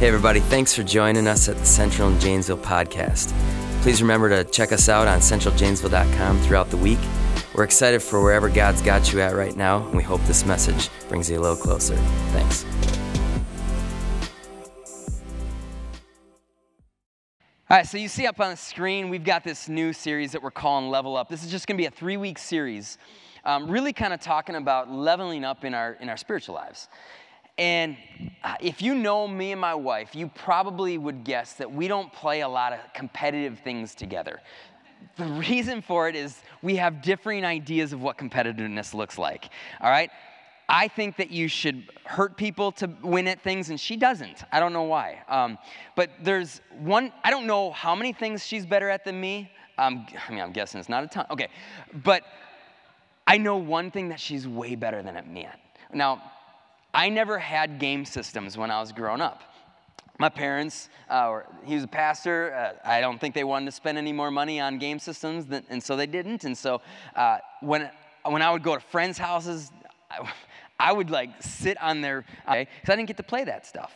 Hey, everybody, thanks for joining us at the Central and Janesville podcast. Please remember to check us out on centraljanesville.com throughout the week. We're excited for wherever God's got you at right now, and we hope this message brings you a little closer. Thanks. All right, so you see up on the screen, we've got this new series that we're calling Level Up. This is just going to be a three week series, um, really kind of talking about leveling up in our, in our spiritual lives. And uh, if you know me and my wife, you probably would guess that we don't play a lot of competitive things together. The reason for it is we have differing ideas of what competitiveness looks like. All right? I think that you should hurt people to win at things, and she doesn't. I don't know why. Um, but there's one, I don't know how many things she's better at than me. Um, I mean, I'm guessing it's not a ton. Okay. But I know one thing that she's way better than at me at. Now, I never had game systems when I was growing up. My parents, uh, he was a pastor. Uh, I don't think they wanted to spend any more money on game systems, than, and so they didn't. And so uh, when, when I would go to friends' houses, I, I would like sit on their, because I didn't get to play that stuff.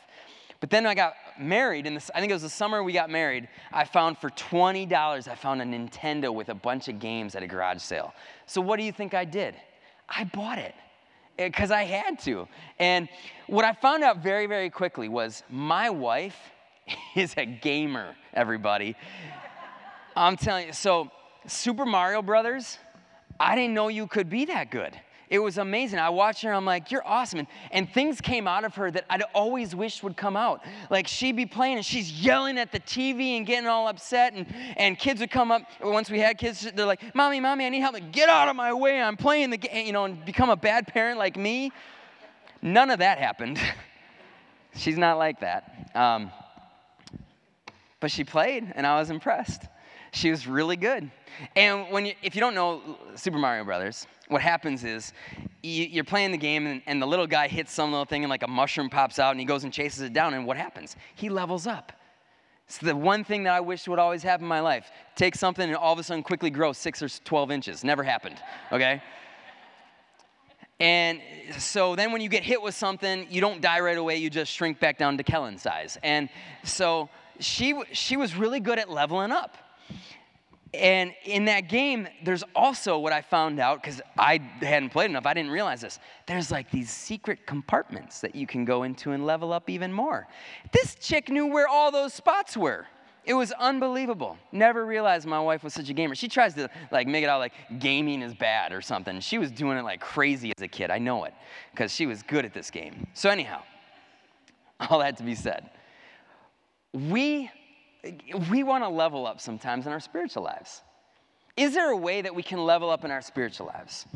But then I got married, and I think it was the summer we got married. I found for $20, I found a Nintendo with a bunch of games at a garage sale. So what do you think I did? I bought it Eh, because I had to. And what I found out very, very quickly was my wife is a gamer, everybody. I'm telling you. So, Super Mario Brothers, I didn't know you could be that good. It was amazing. I watched her, I'm like, you're awesome. And, and things came out of her that I'd always wished would come out. Like she'd be playing and she's yelling at the TV and getting all upset. And, and kids would come up, once we had kids, they're like, Mommy, Mommy, I need help. Like, Get out of my way. I'm playing the game, you know, and become a bad parent like me. None of that happened. she's not like that. Um, but she played and I was impressed. She was really good. And when you, if you don't know Super Mario Brothers, what happens is you, are playing the game and, and the little guy hits some little thing and like a mushroom pops out and he goes and chases it down and what happens? He levels up. It's the one thing that I wish would always happen in my life. Take something and all of a sudden quickly grow six or 12 inches. Never happened, okay? And so then when you get hit with something, you don't die right away, you just shrink back down to Kellen size. And so she, she was really good at leveling up. And in that game, there's also what I found out because I hadn't played enough, I didn't realize this. There's like these secret compartments that you can go into and level up even more. This chick knew where all those spots were. It was unbelievable. Never realized my wife was such a gamer. She tries to like make it out like gaming is bad or something. She was doing it like crazy as a kid. I know it because she was good at this game. So anyhow, all that to be said, we we want to level up sometimes in our spiritual lives. Is there a way that we can level up in our spiritual lives?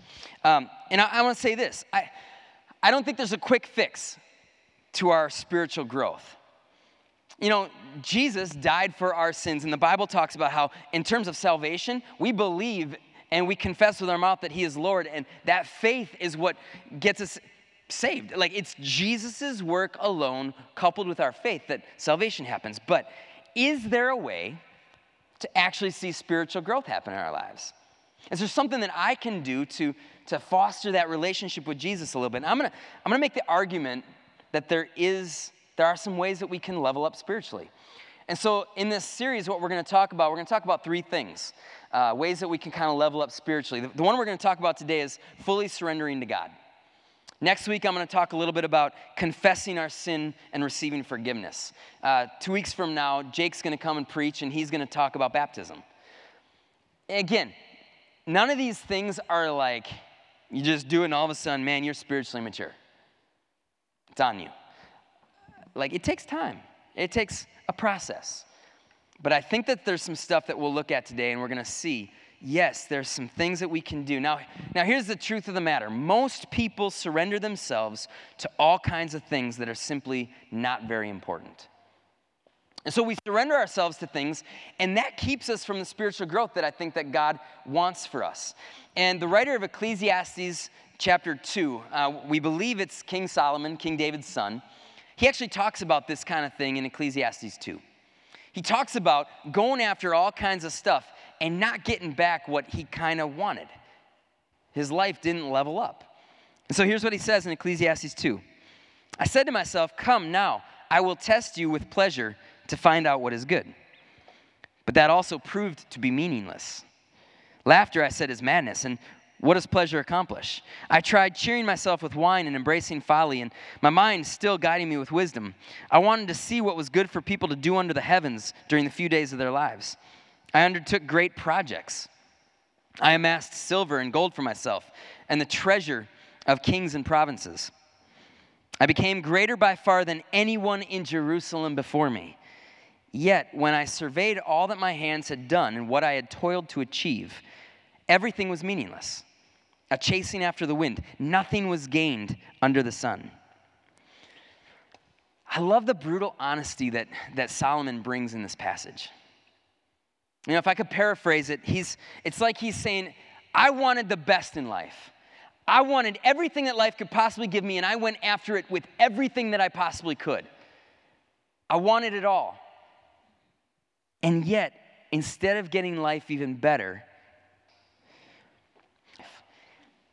Um, and I, I want to say this I, I don't think there's a quick fix to our spiritual growth. You know, Jesus died for our sins, and the Bible talks about how, in terms of salvation, we believe and we confess with our mouth that He is Lord, and that faith is what gets us saved. Like it's Jesus' work alone, coupled with our faith, that salvation happens. But is there a way to actually see spiritual growth happen in our lives? Is there something that I can do to, to foster that relationship with Jesus a little bit? And I'm gonna, I'm gonna make the argument that there is, there are some ways that we can level up spiritually. And so in this series, what we're gonna talk about, we're gonna talk about three things. Uh, ways that we can kind of level up spiritually. The, the one we're gonna talk about today is fully surrendering to God. Next week, I'm going to talk a little bit about confessing our sin and receiving forgiveness. Uh, two weeks from now, Jake's going to come and preach, and he's going to talk about baptism. Again, none of these things are like you just do it, and all of a sudden, man, you're spiritually mature. It's on you. Like, it takes time, it takes a process. But I think that there's some stuff that we'll look at today, and we're going to see yes, there's some things that we can do. Now, now here's the truth of the matter. Most people surrender themselves to all kinds of things that are simply not very important. And so we surrender ourselves to things, and that keeps us from the spiritual growth that I think that God wants for us. And the writer of Ecclesiastes chapter 2, uh, we believe it's King Solomon, King David's son. He actually talks about this kind of thing in Ecclesiastes 2. He talks about going after all kinds of stuff and not getting back what he kind of wanted. His life didn't level up. And so here's what he says in Ecclesiastes 2 I said to myself, Come now, I will test you with pleasure to find out what is good. But that also proved to be meaningless. Laughter, I said, is madness. And what does pleasure accomplish? I tried cheering myself with wine and embracing folly, and my mind still guiding me with wisdom. I wanted to see what was good for people to do under the heavens during the few days of their lives. I undertook great projects. I amassed silver and gold for myself, and the treasure of kings and provinces. I became greater by far than anyone in Jerusalem before me. Yet, when I surveyed all that my hands had done and what I had toiled to achieve, everything was meaningless, a chasing after the wind. Nothing was gained under the sun. I love the brutal honesty that, that Solomon brings in this passage. You know, if I could paraphrase it, he's, it's like he's saying, I wanted the best in life. I wanted everything that life could possibly give me, and I went after it with everything that I possibly could. I wanted it all. And yet, instead of getting life even better,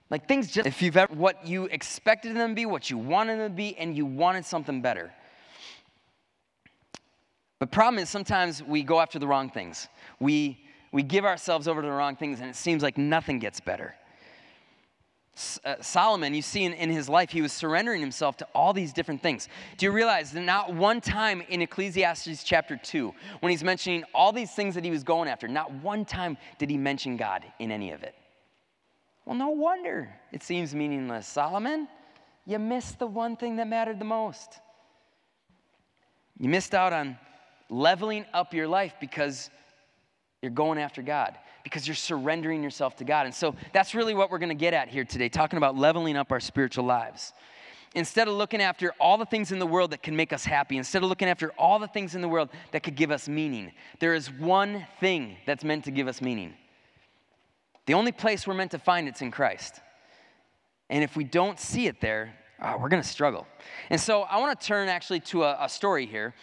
like things just, if you've ever, what you expected them to be, what you wanted them to be, and you wanted something better. But problem is sometimes we go after the wrong things. We, we give ourselves over to the wrong things, and it seems like nothing gets better uh, Solomon, you see in, in his life, he was surrendering himself to all these different things. Do you realize that not one time in Ecclesiastes chapter 2, when he's mentioning all these things that he was going after, not one time did he mention God in any of it? Well, no wonder it seems meaningless. Solomon, you missed the one thing that mattered the most. You missed out on leveling up your life because you're going after God because you're surrendering yourself to God. And so that's really what we're going to get at here today, talking about leveling up our spiritual lives. Instead of looking after all the things in the world that can make us happy, instead of looking after all the things in the world that could give us meaning, there is one thing that's meant to give us meaning. The only place we're meant to find it's in Christ. And if we don't see it there, oh, we're going to struggle. And so I want to turn actually to a, a story here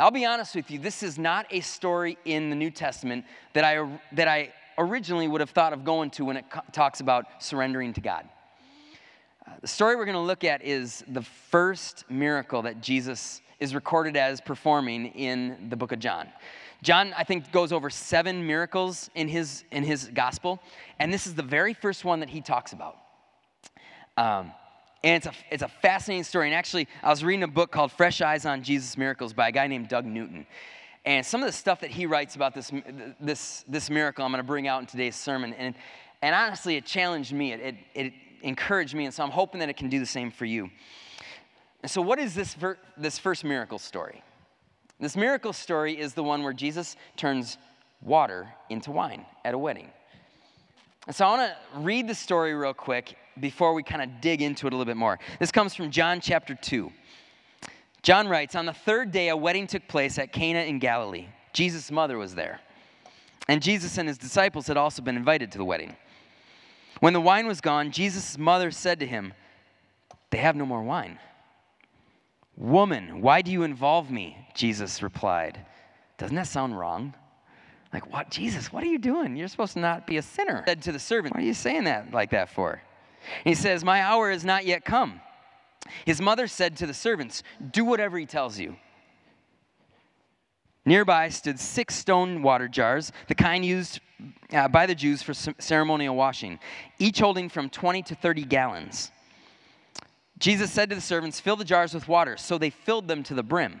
I'll be honest with you, this is not a story in the New Testament that I, that I originally would have thought of going to when it co- talks about surrendering to God. Uh, the story we're going to look at is the first miracle that Jesus is recorded as performing in the book of John. John, I think, goes over seven miracles in his, in his gospel, and this is the very first one that he talks about. Um, and it's a, it's a fascinating story. And actually, I was reading a book called Fresh Eyes on Jesus Miracles by a guy named Doug Newton. And some of the stuff that he writes about this, this, this miracle, I'm going to bring out in today's sermon. And, and honestly, it challenged me, it, it, it encouraged me. And so I'm hoping that it can do the same for you. And so, what is this, ver- this first miracle story? This miracle story is the one where Jesus turns water into wine at a wedding. And so I want to read the story real quick before we kind of dig into it a little bit more. This comes from John chapter 2. John writes On the third day, a wedding took place at Cana in Galilee. Jesus' mother was there. And Jesus and his disciples had also been invited to the wedding. When the wine was gone, Jesus' mother said to him, They have no more wine. Woman, why do you involve me? Jesus replied. Doesn't that sound wrong? Like, what? Jesus, what are you doing? You're supposed to not be a sinner. Said to the servant, What are you saying that like that for? He says, My hour is not yet come. His mother said to the servants, Do whatever he tells you. Nearby stood six stone water jars, the kind used uh, by the Jews for ceremonial washing, each holding from 20 to 30 gallons. Jesus said to the servants, Fill the jars with water. So they filled them to the brim.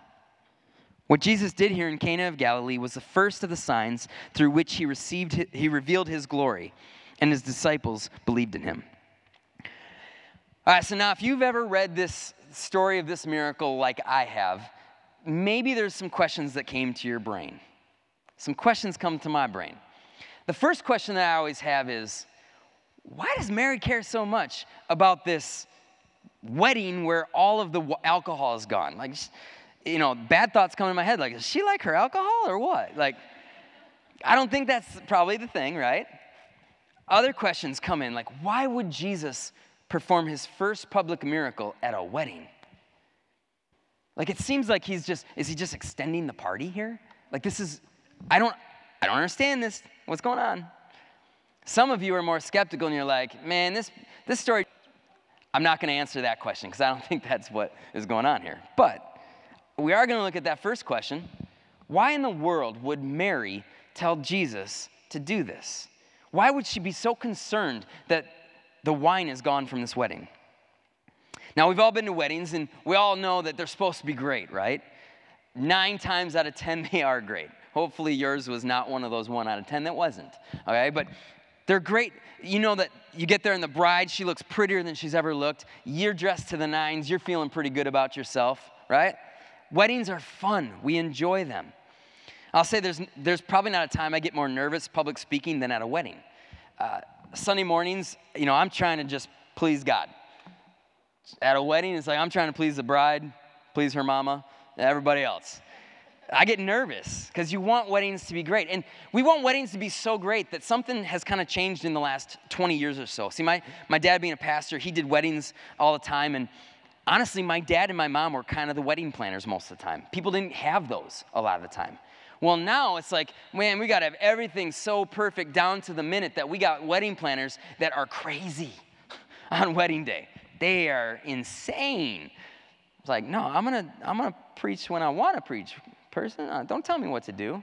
What Jesus did here in Cana of Galilee was the first of the signs through which he received he revealed his glory, and his disciples believed in him. All right, so now if you've ever read this story of this miracle like I have, maybe there's some questions that came to your brain. Some questions come to my brain. The first question that I always have is why does Mary care so much about this wedding where all of the alcohol is gone? Like, you know, bad thoughts come in my head. Like, does she like her alcohol or what? Like, I don't think that's probably the thing, right? Other questions come in like, why would Jesus perform his first public miracle at a wedding? Like, it seems like he's just, is he just extending the party here? Like, this is, I don't, I don't understand this. What's going on? Some of you are more skeptical and you're like, man, this, this story, I'm not going to answer that question because I don't think that's what is going on here. But we are going to look at that first question. Why in the world would Mary tell Jesus to do this? Why would she be so concerned that the wine is gone from this wedding? Now, we've all been to weddings and we all know that they're supposed to be great, right? Nine times out of 10, they are great. Hopefully, yours was not one of those one out of 10 that wasn't, okay? But they're great. You know that you get there and the bride, she looks prettier than she's ever looked. You're dressed to the nines, you're feeling pretty good about yourself, right? Weddings are fun, we enjoy them. I'll say there's, there's probably not a time I get more nervous public speaking than at a wedding. Uh, Sunday mornings, you know, I'm trying to just please God. At a wedding, it's like I'm trying to please the bride, please her mama, everybody else. I get nervous because you want weddings to be great. And we want weddings to be so great that something has kind of changed in the last 20 years or so. See, my, my dad being a pastor, he did weddings all the time. And honestly, my dad and my mom were kind of the wedding planners most of the time. People didn't have those a lot of the time. Well, now it's like, man, we got to have everything so perfect down to the minute that we got wedding planners that are crazy on wedding day. They are insane. It's like, no, I'm going to I'm going to preach when I want to preach person. Uh, don't tell me what to do.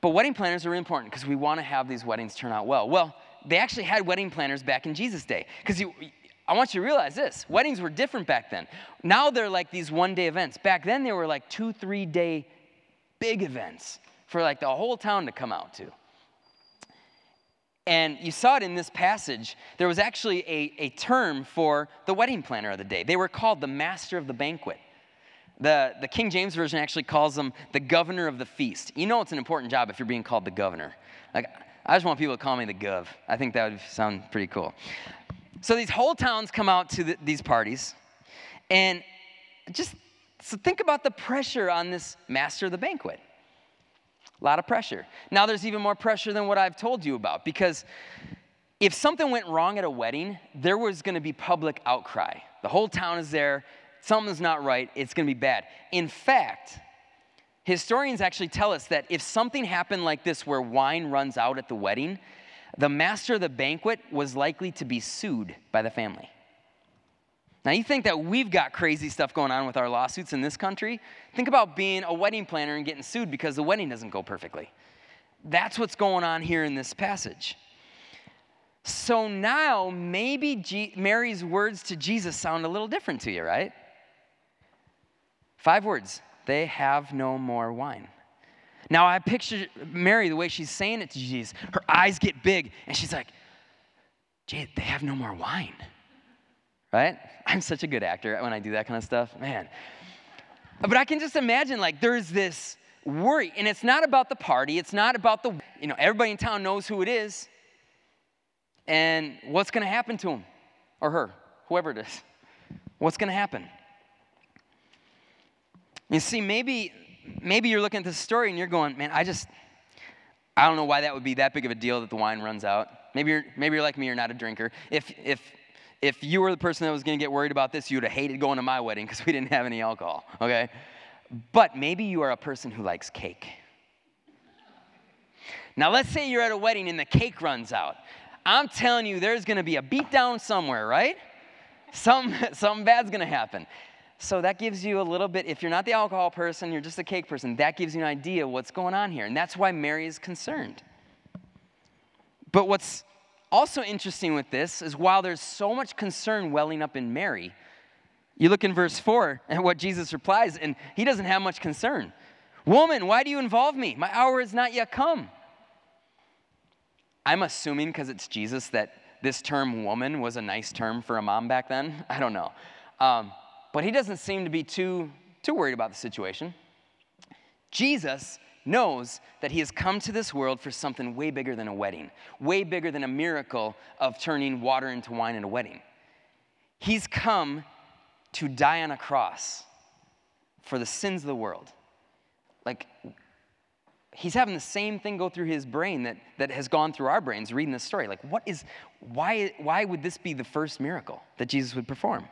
But wedding planners are important because we want to have these weddings turn out well. Well, they actually had wedding planners back in Jesus' day. Because I want you to realize this weddings were different back then. Now they're like these one day events. Back then, they were like two, three day big events for like the whole town to come out to. And you saw it in this passage. There was actually a, a term for the wedding planner of the day. They were called the master of the banquet. The, the King James Version actually calls them the governor of the feast. You know it's an important job if you're being called the governor. Like, I just want people to call me the gov. I think that would sound pretty cool. So these whole towns come out to the, these parties, and just so think about the pressure on this master of the banquet. A lot of pressure. Now there's even more pressure than what I've told you about because if something went wrong at a wedding, there was going to be public outcry. The whole town is there something's not right, it's going to be bad. In fact, historians actually tell us that if something happened like this where wine runs out at the wedding, the master of the banquet was likely to be sued by the family. Now, you think that we've got crazy stuff going on with our lawsuits in this country? Think about being a wedding planner and getting sued because the wedding doesn't go perfectly. That's what's going on here in this passage. So now, maybe G- Mary's words to Jesus sound a little different to you, right? Five words they have no more wine. Now I picture Mary the way she's saying it to Jesus. Her eyes get big, and she's like, Jay, they have no more wine. Right? I'm such a good actor when I do that kind of stuff. Man. But I can just imagine like there's this worry, and it's not about the party, it's not about the, you know, everybody in town knows who it is and what's gonna happen to him or her, whoever it is. What's gonna happen? You see, maybe, maybe you're looking at this story and you're going, man, I just, I don't know why that would be that big of a deal that the wine runs out. Maybe you're, maybe you're like me, you're not a drinker. If, if, if you were the person that was going to get worried about this, you would have hated going to my wedding because we didn't have any alcohol, okay? But maybe you are a person who likes cake. Now, let's say you're at a wedding and the cake runs out. I'm telling you, there's going to be a beatdown somewhere, right? Some, something bad's going to happen. So that gives you a little bit, if you're not the alcohol person, you're just a cake person, that gives you an idea what's going on here. And that's why Mary is concerned. But what's also interesting with this is while there's so much concern welling up in Mary, you look in verse 4 at what Jesus replies, and he doesn't have much concern. Woman, why do you involve me? My hour has not yet come. I'm assuming because it's Jesus that this term woman was a nice term for a mom back then. I don't know. Um, but he doesn't seem to be too, too worried about the situation. Jesus knows that he has come to this world for something way bigger than a wedding, way bigger than a miracle of turning water into wine in a wedding. He's come to die on a cross for the sins of the world. Like, he's having the same thing go through his brain that, that has gone through our brains reading this story. Like, what is, why, why would this be the first miracle that Jesus would perform?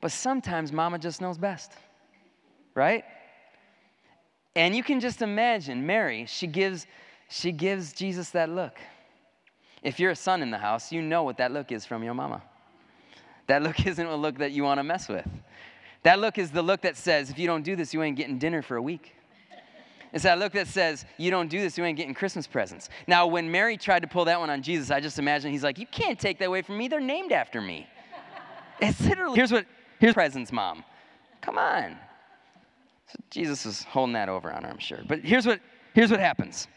But sometimes mama just knows best, right? And you can just imagine Mary, she gives, she gives Jesus that look. If you're a son in the house, you know what that look is from your mama. That look isn't a look that you want to mess with. That look is the look that says, if you don't do this, you ain't getting dinner for a week. It's that look that says, you don't do this, you ain't getting Christmas presents. Now, when Mary tried to pull that one on Jesus, I just imagine he's like, you can't take that away from me. They're named after me. It's literally, here's what, here's presents, mom. Come on. So Jesus is holding that over on her, I'm sure. But here's what, here's what happens.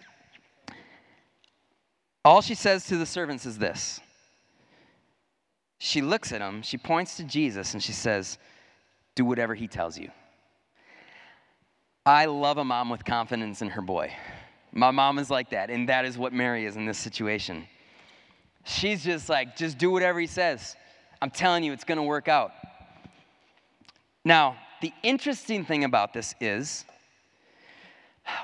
All she says to the servants is this. She looks at him, she points to Jesus, and she says, Do whatever he tells you. I love a mom with confidence in her boy. My mom is like that, and that is what Mary is in this situation. She's just like, just do whatever he says. I'm telling you, it's going to work out. Now, the interesting thing about this is,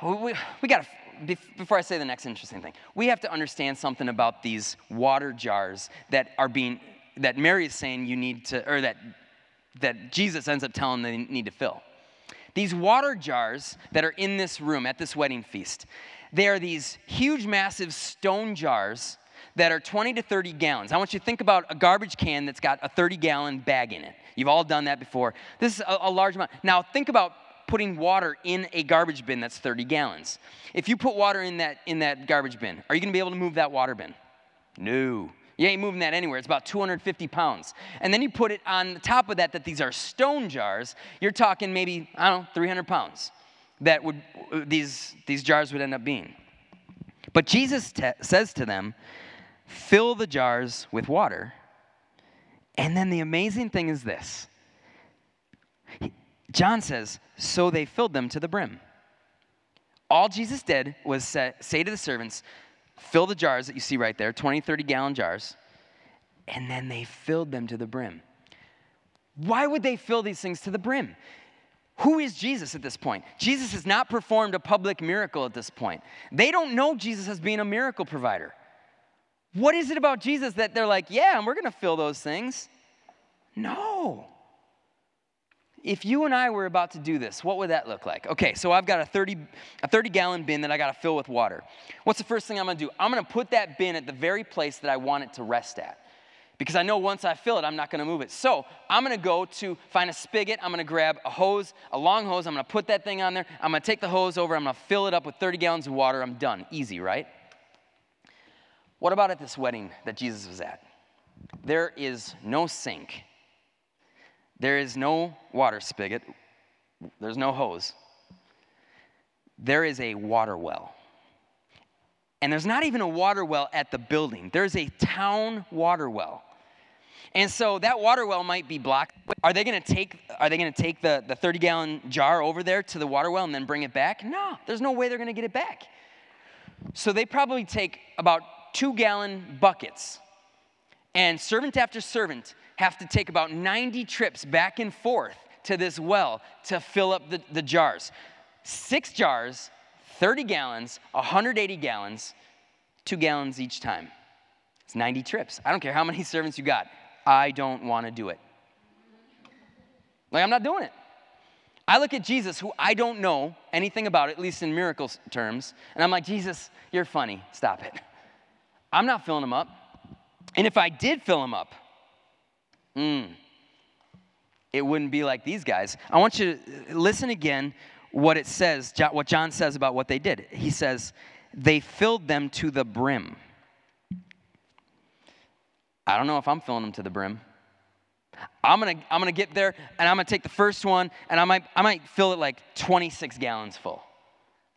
we, we got to, before I say the next interesting thing, we have to understand something about these water jars that are being, that Mary is saying you need to, or that, that Jesus ends up telling they need to fill. These water jars that are in this room at this wedding feast, they are these huge, massive stone jars that are 20 to 30 gallons. I want you to think about a garbage can that's got a 30 gallon bag in it. You've all done that before. This is a, a large amount. Now, think about putting water in a garbage bin that's 30 gallons. If you put water in that, in that garbage bin, are you going to be able to move that water bin? No. You ain't moving that anywhere. It's about 250 pounds. And then you put it on the top of that, that these are stone jars. You're talking maybe, I don't know, 300 pounds that would, these, these jars would end up being. But Jesus te- says to them, fill the jars with water. And then the amazing thing is this John says, so they filled them to the brim. All Jesus did was say, to the servants, fill the jars that you see right there 20, 30 gallon jars, and then they filled them to the brim. Why would they fill these things to the brim? Who is Jesus at this point? Jesus has not performed a public miracle at this point. They don't know Jesus as being a miracle provider. What is it about Jesus that they're like, yeah, and we're going to fill those things? No if you and I were about to do this, what would that look like? Okay, so I've got a 30, a 30 gallon bin that I got to fill with water. What's the first thing I'm going to do? I'm going to put that bin at the very place that I want it to rest at. Because I know once I fill it, I'm not going to move it. So I'm going to go to find a spigot. I'm going to grab a hose, a long hose. I'm going to put that thing on there. I'm going to take the hose over. I'm going to fill it up with 30 gallons of water. I'm done. Easy, right? What about at this wedding that Jesus was at? There is no sink there is no water spigot, there's no hose. There is a water well. And there's not even a water well at the building, there's a town water well. And so that water well might be blocked. Are they going to take are they to take the, the 30 gallon jar over there to the water well and then bring it back? No, there's no way they're going to get it back. So they probably take about 2 gallon buckets. And servant after servant have to take about 90 trips back and forth to this well to fill up the, the jars. Six jars, 30 gallons, 180 gallons, two gallons each time. It's 90 trips. I don't care how many servants you got. I don't want to do it. Like, I'm not doing it. I look at Jesus, who I don't know anything about, at least in miracle terms, and I'm like, Jesus, you're funny. Stop it. I'm not filling them up. And if I did fill them up, Mm. It wouldn't be like these guys. I want you to listen again what it says, what John says about what they did. He says, they filled them to the brim. I don't know if I'm filling them to the brim. I'm gonna, I'm gonna get there and I'm gonna take the first one and I might, I might fill it like 26 gallons full.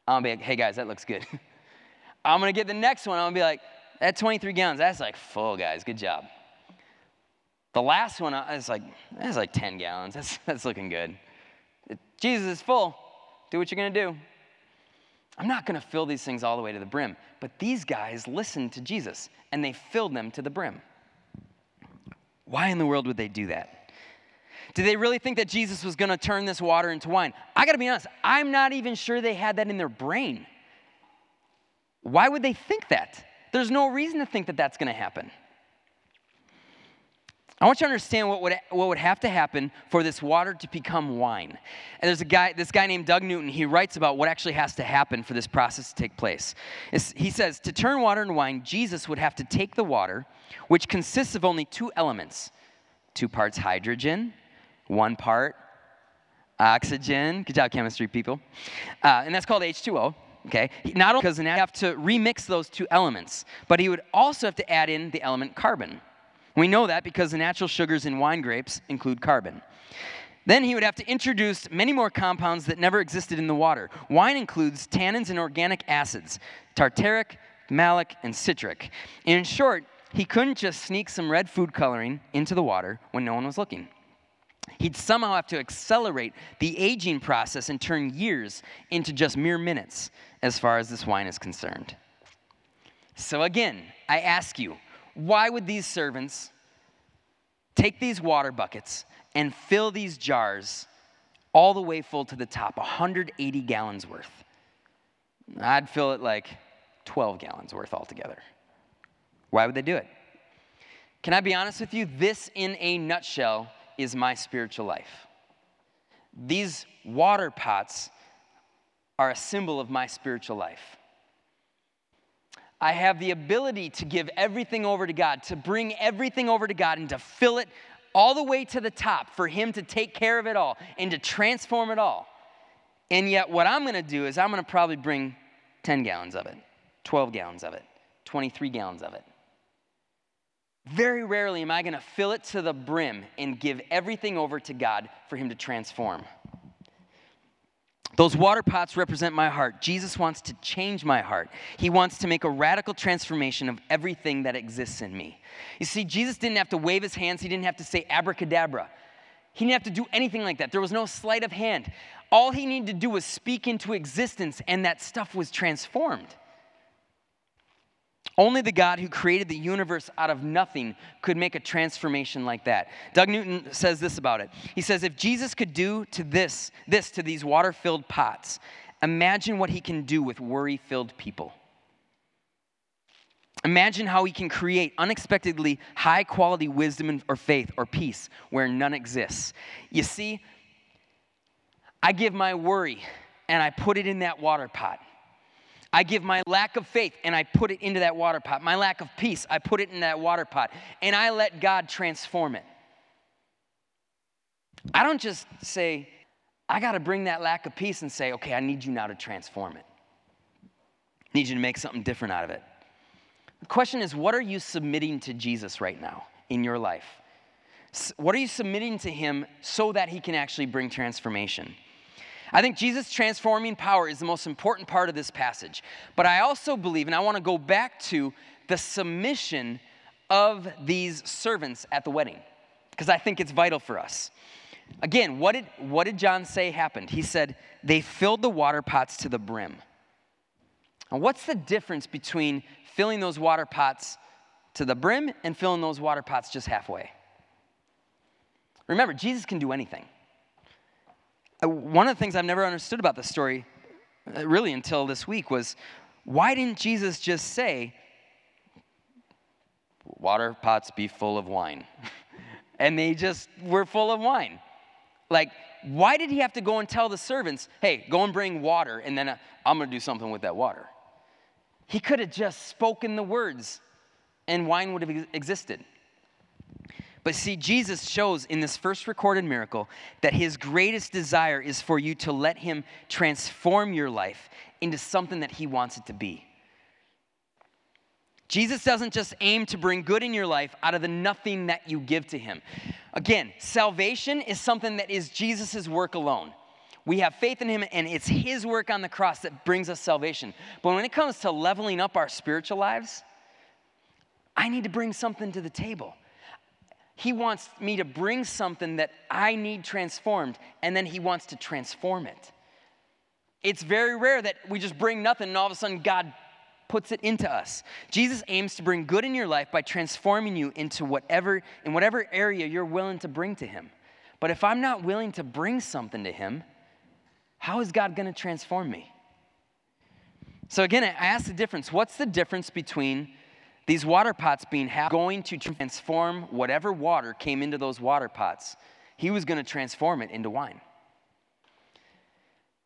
I'm gonna be like, hey guys, that looks good. I'm gonna get the next one, I'm gonna be like, that 23 gallons, that's like full, guys, good job. The last one uh, is like, that's like 10 gallons. That's, that's looking good. Jesus is full. Do what you're going to do. I'm not going to fill these things all the way to the brim. But these guys listened to Jesus and they filled them to the brim. Why in the world would they do that? Did they really think that Jesus was going to turn this water into wine? I got to be honest, I'm not even sure they had that in their brain. Why would they think that? There's no reason to think that that's going to happen. I want you to understand what would, what would have to happen for this water to become wine. And there's a guy, this guy named Doug Newton, he writes about what actually has to happen for this process to take place. It's, he says, to turn water into wine, Jesus would have to take the water, which consists of only two elements two parts hydrogen, one part oxygen. Good job, chemistry people. Uh, and that's called H2O. Okay, not only because he have to remix those two elements, but he would also have to add in the element carbon. We know that because the natural sugars in wine grapes include carbon. Then he would have to introduce many more compounds that never existed in the water. Wine includes tannins and organic acids, tartaric, malic, and citric. In short, he couldn't just sneak some red food coloring into the water when no one was looking. He'd somehow have to accelerate the aging process and turn years into just mere minutes as far as this wine is concerned. So, again, I ask you, why would these servants take these water buckets and fill these jars all the way full to the top, 180 gallons worth? I'd fill it like 12 gallons worth altogether. Why would they do it? Can I be honest with you? This, in a nutshell, is my spiritual life. These water pots are a symbol of my spiritual life. I have the ability to give everything over to God, to bring everything over to God, and to fill it all the way to the top for Him to take care of it all and to transform it all. And yet, what I'm gonna do is I'm gonna probably bring 10 gallons of it, 12 gallons of it, 23 gallons of it. Very rarely am I going to fill it to the brim and give everything over to God for Him to transform. Those water pots represent my heart. Jesus wants to change my heart. He wants to make a radical transformation of everything that exists in me. You see, Jesus didn't have to wave his hands, he didn't have to say abracadabra. He didn't have to do anything like that. There was no sleight of hand. All he needed to do was speak into existence, and that stuff was transformed. Only the God who created the universe out of nothing could make a transformation like that. Doug Newton says this about it. He says, if Jesus could do to this, this to these water-filled pots, imagine what he can do with worry-filled people. Imagine how he can create unexpectedly high quality wisdom or faith or peace where none exists. You see, I give my worry and I put it in that water pot. I give my lack of faith and I put it into that water pot. My lack of peace, I put it in that water pot. And I let God transform it. I don't just say, I got to bring that lack of peace and say, okay, I need you now to transform it. I need you to make something different out of it. The question is, what are you submitting to Jesus right now in your life? What are you submitting to Him so that He can actually bring transformation? I think Jesus' transforming power is the most important part of this passage. But I also believe, and I want to go back to the submission of these servants at the wedding, because I think it's vital for us. Again, what did, what did John say happened? He said, they filled the water pots to the brim. And what's the difference between filling those water pots to the brim and filling those water pots just halfway? Remember, Jesus can do anything. One of the things I've never understood about this story, uh, really until this week, was why didn't Jesus just say, water pots be full of wine? and they just were full of wine. Like, why did he have to go and tell the servants, hey, go and bring water, and then uh, I'm gonna do something with that water? He could have just spoken the words, and wine would have existed. But see, Jesus shows in this first recorded miracle that his greatest desire is for you to let him transform your life into something that he wants it to be. Jesus doesn't just aim to bring good in your life out of the nothing that you give to him. Again, salvation is something that is Jesus' work alone. We have faith in him, and it's his work on the cross that brings us salvation. But when it comes to leveling up our spiritual lives, I need to bring something to the table. He wants me to bring something that I need transformed, and then He wants to transform it. It's very rare that we just bring nothing and all of a sudden God puts it into us. Jesus aims to bring good in your life by transforming you into whatever in whatever area you're willing to bring to him. But if I'm not willing to bring something to Him, how is God going to transform me? So again, I ask the difference. What's the difference between these water pots being half going to transform whatever water came into those water pots? He was going to transform it into wine.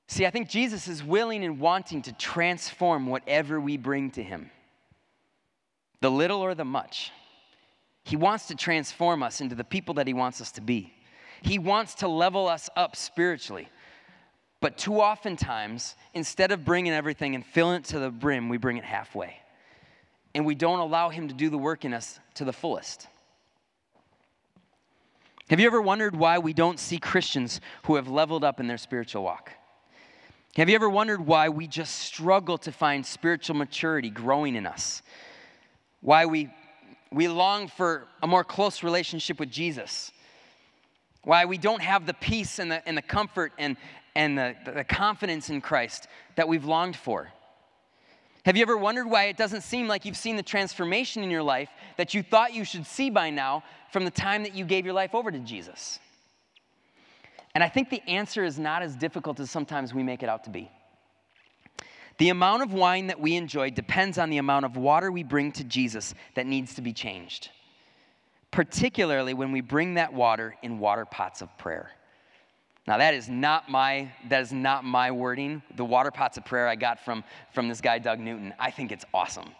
See, I think Jesus is willing and wanting to transform whatever we bring to him, the little or the much. He wants to transform us into the people that he wants us to be. He wants to level us up spiritually. But too often times, instead of bringing everything and filling it to the brim, we bring it halfway. And we don't allow him to do the work in us to the fullest. Have you ever wondered why we don't see Christians who have leveled up in their spiritual walk? Have you ever wondered why we just struggle to find spiritual maturity growing in us? Why we, we long for a more close relationship with Jesus? Why we don't have the peace and the, and the comfort and, and the, the confidence in Christ that we've longed for? Have you ever wondered why it doesn't seem like you've seen the transformation in your life that you thought you should see by now from the time that you gave your life over to Jesus? And I think the answer is not as difficult as sometimes we make it out to be. The amount of wine that we enjoy depends on the amount of water we bring to Jesus that needs to be changed, particularly when we bring that water in water pots of prayer. Now that is not my that is not my wording. The water pots of prayer I got from from this guy Doug Newton. I think it's awesome.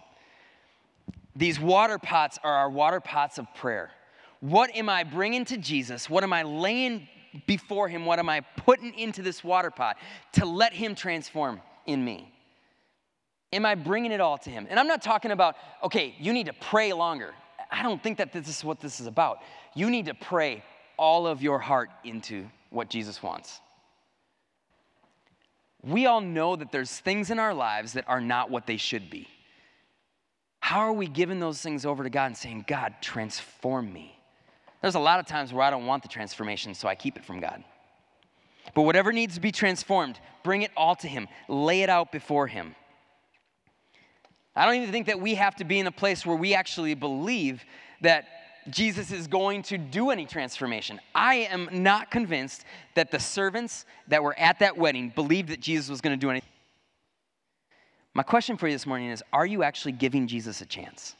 These water pots are our water pots of prayer. What am I bringing to Jesus? What am I laying before Him? What am I putting into this water pot to let Him transform in me? Am I bringing it all to Him? And I'm not talking about, okay, you need to pray longer. I don't think that this is what this is about. You need to pray all of your heart into what Jesus wants. We all know that there's things in our lives that are not what they should be. How are we giving those things over to God and saying, God, transform me? There's a lot of times where I don't want the transformation, so I keep it from God. But whatever needs to be transformed, bring it all to Him, lay it out before Him. I don't even think that we have to be in a place where we actually believe that Jesus is going to do any transformation. I am not convinced that the servants that were at that wedding believed that Jesus was going to do anything. My question for you this morning is Are you actually giving Jesus a chance?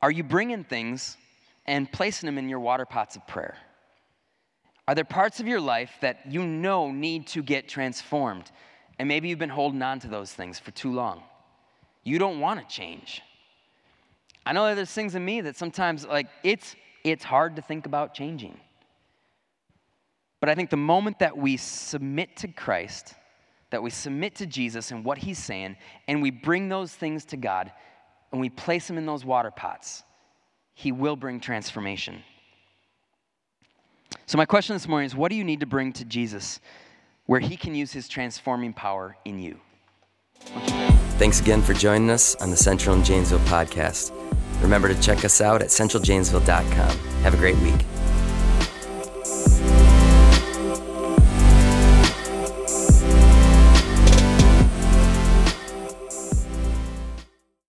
Are you bringing things and placing them in your water pots of prayer? Are there parts of your life that you know need to get transformed? And maybe you've been holding on to those things for too long. You don't want to change. I know there's things in me that sometimes like it's it's hard to think about changing. But I think the moment that we submit to Christ, that we submit to Jesus and what he's saying, and we bring those things to God and we place them in those water pots, he will bring transformation. So, my question this morning is what do you need to bring to Jesus where he can use his transforming power in you? Thanks again for joining us on the Central and Janesville podcast. Remember to check us out at centraljanesville.com. Have a great week.